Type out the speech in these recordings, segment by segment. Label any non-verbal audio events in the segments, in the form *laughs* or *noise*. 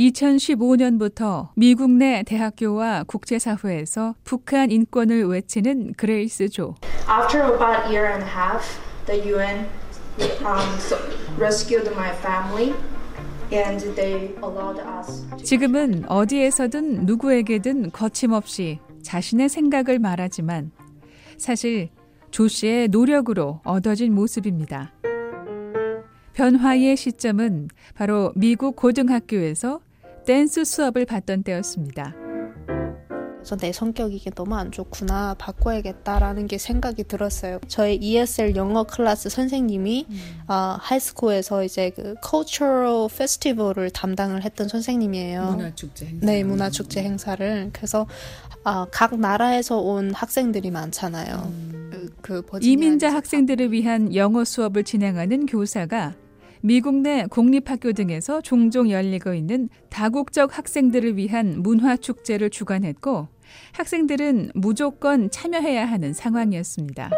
2015년부터 미국 내 대학교와 국제사회에서 북한 인권을 외치는 그레이스 조. After about a year and a half, the UN um, so rescued my family. And they allowed us to... 지금은 어디에서든 누구에게든 거침없이 자신의 생각을 말하지만 사실 조 씨의 노력으로 얻어진 모습입니다. 변화의 시점은 바로 미국 고등학교에서 댄스 수업을 받던 때였습니다. 그래서 내 성격이 이게 너무 안 좋구나 바꿔야겠다라는 게 생각이 들었어요. 저희 ESL 영어 클래스 선생님이 음. 어, 하이스쿨에서 이제 그 cultural festival을 담당을 했던 선생님이에요. 문화 축제 행사. 네, 문화 축제 행사를. 그래서 어, 각 나라에서 온 학생들이 많잖아요. 음. 그 이민자 학생들을 위한 영어 수업을 진행하는 교사가 미국 내 공립학교 등에서 종종 열리고 있는 다국적 학생들을 위한 문화 축제를 주관했고 학생들은 무조건 참여해야 하는 상황이었습니다.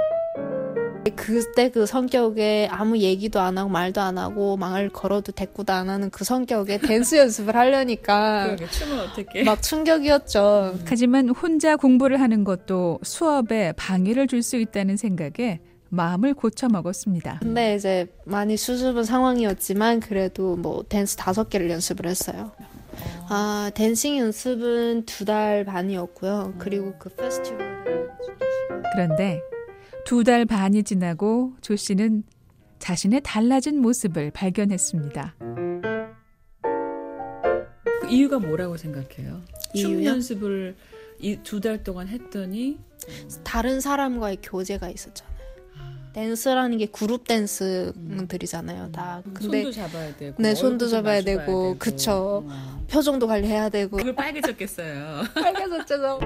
그때 그 성격에 아무 얘기도 안 하고 말도 안 하고 망을 걸어도 대꾸도 안 하는 그 성격에 댄스 연습을 하려니까 춤은 어떻게 막 충격이었죠. 음. 하지만 혼자 공부를 하는 것도 수업에 방해를 줄 수 있다는 생각에 마음을 고쳐 먹었습니다. 근데 이제 많이 수줍은 상황이었지만 그래도 뭐 댄스 다섯 개를 연습을 했어요. 아 댄싱 연습은 두 달 반이었고요. 그리고 그 페스티벌 그런데 두 달 반이 지나고 조 씨는 자신의 달라진 모습을 발견했습니다. 그 이유가 뭐라고 생각해요? 이유요? 춤 연습을 두달 동안 했더니 다른 사람과의 교제가 있었잖아요. 댄스라는 게 그룹 댄스들이잖아요, 다. 음. 근데 손도 잡아야 되고, 네, 손도 잡아야 되고, 되고, 그쵸. 음. 표정도 관리해야 되고. 그걸 빨개졌겠어요. *laughs* 빨개졌죠.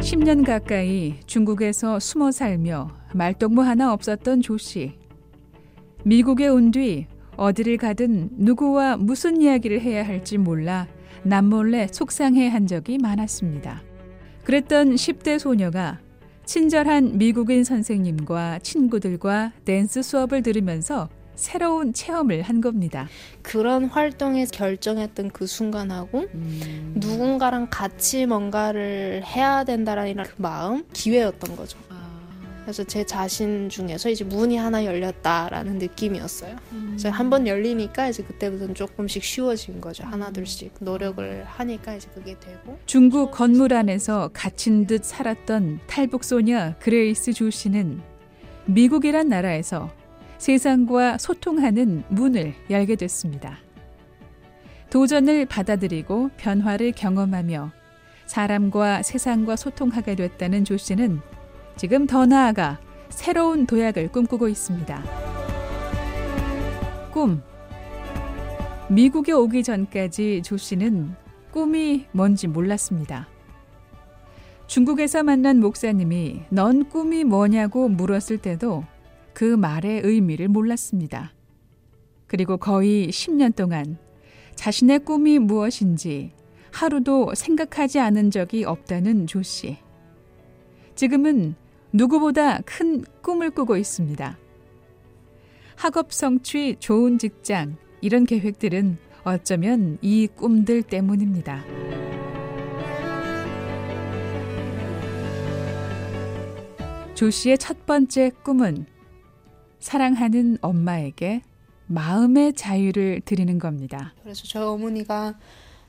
10년 가까이 중국에서 숨어 살며 말동무 하나 없었던 조 씨. 미국에 온 뒤 어디를 가든 누구와 무슨 이야기를 해야 할지 몰라 남몰래 속상해 한 적이 많았습니다. 그랬던 10대 소녀가 친절한 미국인 선생님과 친구들과 댄스 수업을 들으면서 새로운 체험을 한 겁니다. 그런 활동에 결정했던 그 순간하고 음. 누군가랑 같이 뭔가를 해야 된다라는 그 마음, 기회였던 거죠. 그래서 제 자신 중에서 이제 문이 하나 열렸다라는 느낌이었어요. 음. 그래서 한 번 열리니까 이제 그때부터는 조금씩 쉬워진 거죠. 하나 둘씩 노력을 하니까 이제 그게 되고. 중국 건물 안에서 갇힌 듯 살았던 탈북 소녀 그레이스 조 씨는 미국이란 나라에서 세상과 소통하는 문을 열게 됐습니다. 도전을 받아들이고 변화를 경험하며 사람과 세상과 소통하게 됐다는 조 씨는 지금 더 나아가 새로운 도약을 꿈꾸고 있습니다. 꿈. 미국에 오기 전까지 조 씨는 꿈이 뭔지 몰랐습니다. 중국에서 만난 목사님이 넌 꿈이 뭐냐고 물었을 때도 그 말의 의미를 몰랐습니다. 그리고 거의 10년 동안 자신의 꿈이 무엇인지 하루도 생각하지 않은 적이 없다는 조 씨. 지금은 누구보다 큰 꿈을 꾸고 있습니다. 학업 성취, 좋은 직장, 이런 계획들은 어쩌면 이 꿈들 때문입니다. 조 씨의 첫 번째 꿈은 사랑하는 엄마에게 마음의 자유를 드리는 겁니다. 그래서 저희 어머니가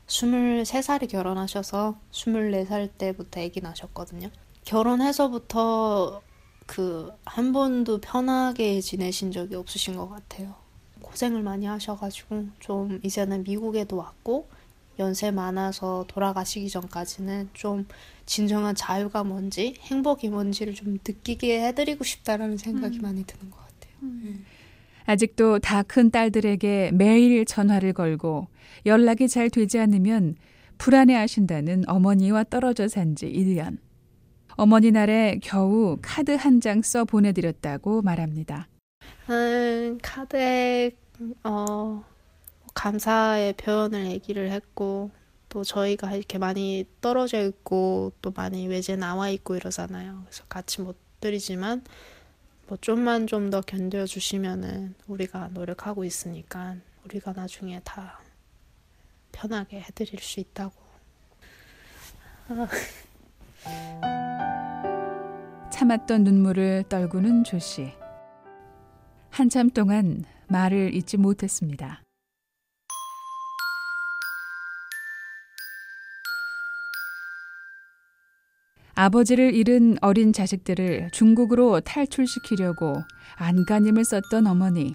23살에 결혼하셔서 24살 때부터 아기 나셨거든요. 결혼해서부터 그 한 번도 편하게 지내신 적이 없으신 것 같아요. 고생을 많이 하셔가지고 좀 이제는 미국에도 왔고 연세 많아서 돌아가시기 전까지는 좀 진정한 자유가 뭔지 행복이 뭔지를 좀 느끼게 해드리고 싶다라는 생각이 음. 많이 드는 것 같아요. 음. 네. 아직도 다 큰 딸들에게 매일 전화를 걸고 연락이 잘 되지 않으면 불안해하신다는 어머니와 떨어져 산 지 1년. 어머니 날에 겨우 카드 한 장 써 보내드렸다고 말합니다. 음, 카드에 어, 감사의 표현을 얘기를 했고 또 저희가 이렇게 많이 떨어져 있고 또 많이 외제 나와 있고 이러잖아요. 그래서 같이 못 드리지만 뭐 좀만 좀 더 견뎌 주시면은 우리가 노력하고 있으니까 우리가 나중에 다 편하게 해드릴 수 있다고. 아. 참았던 눈물을 떨구는 조 씨. 한참 동안 말을 잇지 못했습니다. 아버지를 잃은 어린 자식들을 중국으로 탈출시키려고 안간힘을 썼던 어머니.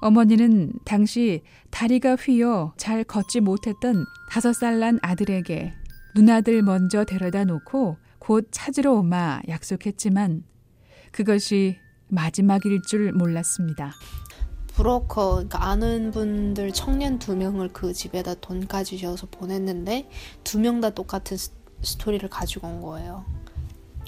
어머니는 당시 다리가 휘어 잘 걷지 못했던 다섯 살 난 아들에게 누나들 먼저 데려다 놓고 곧 찾으러 오마 약속했지만 그것이 마지막일 줄 몰랐습니다. 브로커, 그러니까 아는 분들 청년 두 명을 그 집에다 돈까지 지어서 보냈는데 두 명 다 똑같은 스토리를 가지고 온 거예요.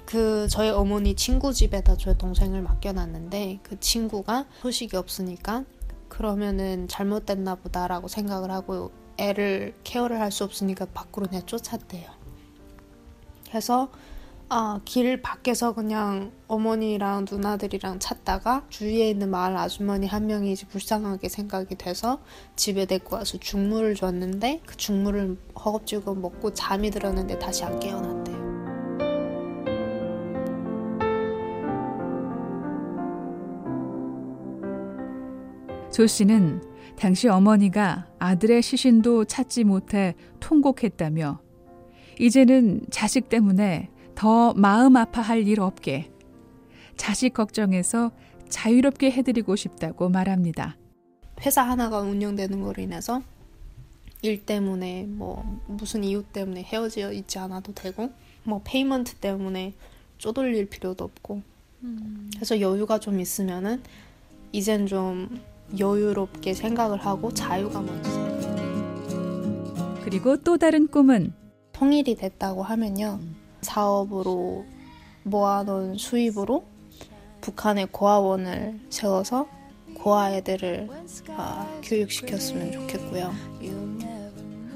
그 저희 어머니 친구 집에다 저희 동생을 맡겨놨는데 그 친구가 소식이 없으니까 그러면은 잘못됐나 보다라고 생각을 하고 애를 케어를 할 수 없으니까 밖으로 그냥 쫓았대요. 그래서 아, 길 밖에서 그냥 어머니랑 누나들이랑 찾다가 주위에 있는 마을 아주머니 한 명이 이제 불쌍하게 생각이 돼서 집에 데리고 와서 죽물을 줬는데 그 죽물을 허겁지겁 먹고 잠이 들었는데 다시 안 깨어났대요. 조 씨는 당시 어머니가 아들의 시신도 찾지 못해 통곡했다며 이제는 자식 때문에 더 마음 아파할 일 없게 자식 걱정해서 자유롭게 해드리고 싶다고 말합니다. 회사 하나가 운영되는 거로 인해서 일 때문에 뭐 무슨 이유 때문에 헤어져 있지 않아도 되고 뭐 payment 때문에 쪼들릴 필요도 없고. 그래서 여유가 좀 있으면은 이젠 좀 여유롭게 생각을 하고 자유가 먼저 그리고 또 다른 꿈은 통일이 됐다고 하면요 사업으로 모아놓은 수입으로 북한의 고아원을 세워서 고아 애들을 아, 교육시켰으면 좋겠고요.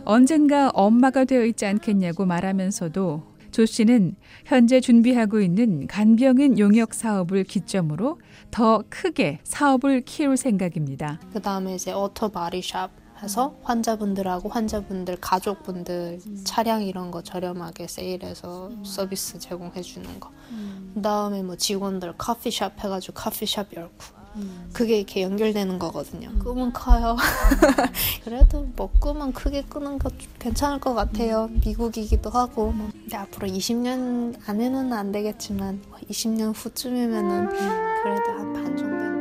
언젠가 엄마가 되어 있지 않겠냐고 말하면서도 조 씨는 현재 준비하고 있는 간병인 용역 사업을 기점으로 더 크게 사업을 키울 생각입니다. 그 다음에 이제 auto body shop 해서 환자분들하고 환자분들 가족분들 음. 차량 이런 거 저렴하게 세일해서 음. 서비스 제공해 주는 거. 음. 그다음에 뭐 직원들 커피숍 해가지고 커피숍 열고. 음. 그게 이렇게 연결되는 거거든요. 음. 꿈은 커요. 그래도 뭐 꿈은 크게 꾸는 거 괜찮을 것 같아요. 음. 미국이기도 하고. 뭐. 근데 앞으로 20년 안에는 안 되겠지만 20년 뭐 후쯤이면은 그래도 한 반 정도는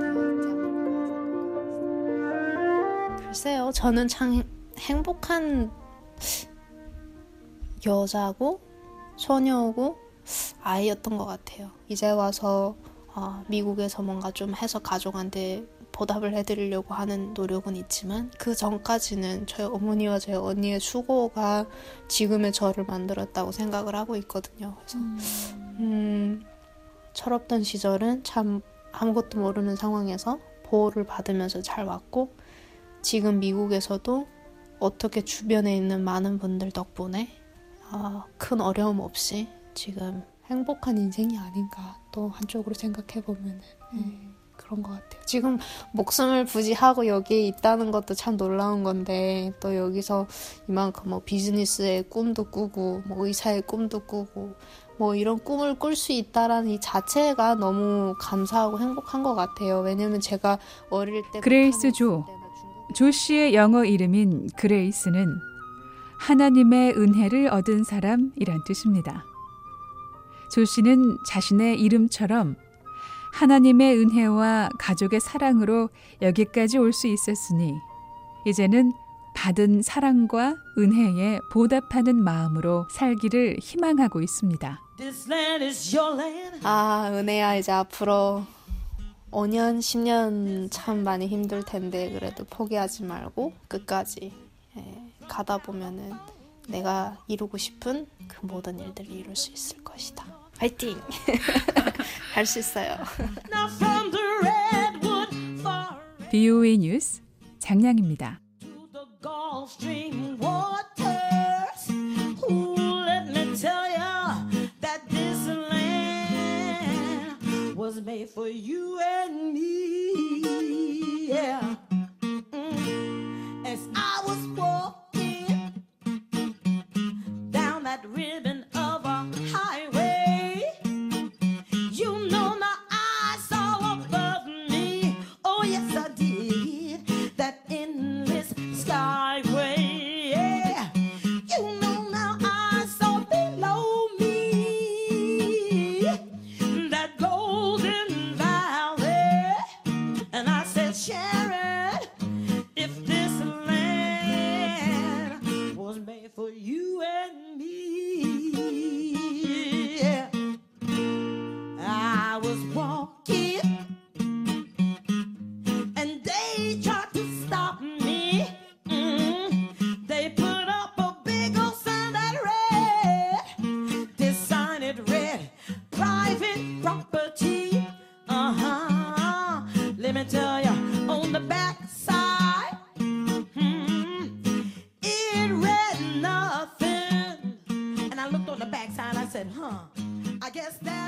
글쎄요, 저는 참 행복한 여자고 소녀고 아이였던 것 같아요. 이제 와서 어, 미국에서 뭔가 좀 해서 가족한테 보답을 해드리려고 하는 노력은 있지만 그 전까지는 저희 어머니와 저희 언니의 수고가 지금의 저를 만들었다고 생각을 하고 있거든요. 그래서 음, 음 철없던 시절은 참 아무것도 모르는 상황에서 보호를 받으면서 잘 왔고 지금 미국에서도 어떻게 주변에 있는 많은 분들 덕분에 어, 큰 어려움 없이 지금 행복한 인생이 아닌가 또 한쪽으로 생각해 보면 네, 음. 그런 것 같아요. 지금 목숨을 부지하고 여기에 있다는 것도 참 놀라운 건데 또 여기서 이만큼 뭐 비즈니스의 꿈도 꾸고 뭐 의사의 꿈도 꾸고 뭐 이런 꿈을 꿀 수 있다라는 이 자체가 너무 감사하고 행복한 것 같아요. 왜냐면 제가 어릴 때 그레이스 조 조 씨의 영어 이름인 그레이스는 하나님의 은혜를 얻은 사람이란 뜻입니다. 조 씨는 자신의 이름처럼 하나님의 은혜와 가족의 사랑으로 여기까지 올 수 있었으니 이제는 받은 사랑과 은혜에 보답하는 마음으로 살기를 희망하고 있습니다. 아, 은혜야, 이제 앞으로 5년, 10년 참 많이 힘들 텐데 그래도 포기하지 말고 끝까지 예, 가다 보면은 내가 이루고 싶은 그 모든 일들을 이룰 수 있을 것이다. 화이팅! *laughs* 할 수 있어요. BOA 뉴스 장량입니다. Huh, I guess that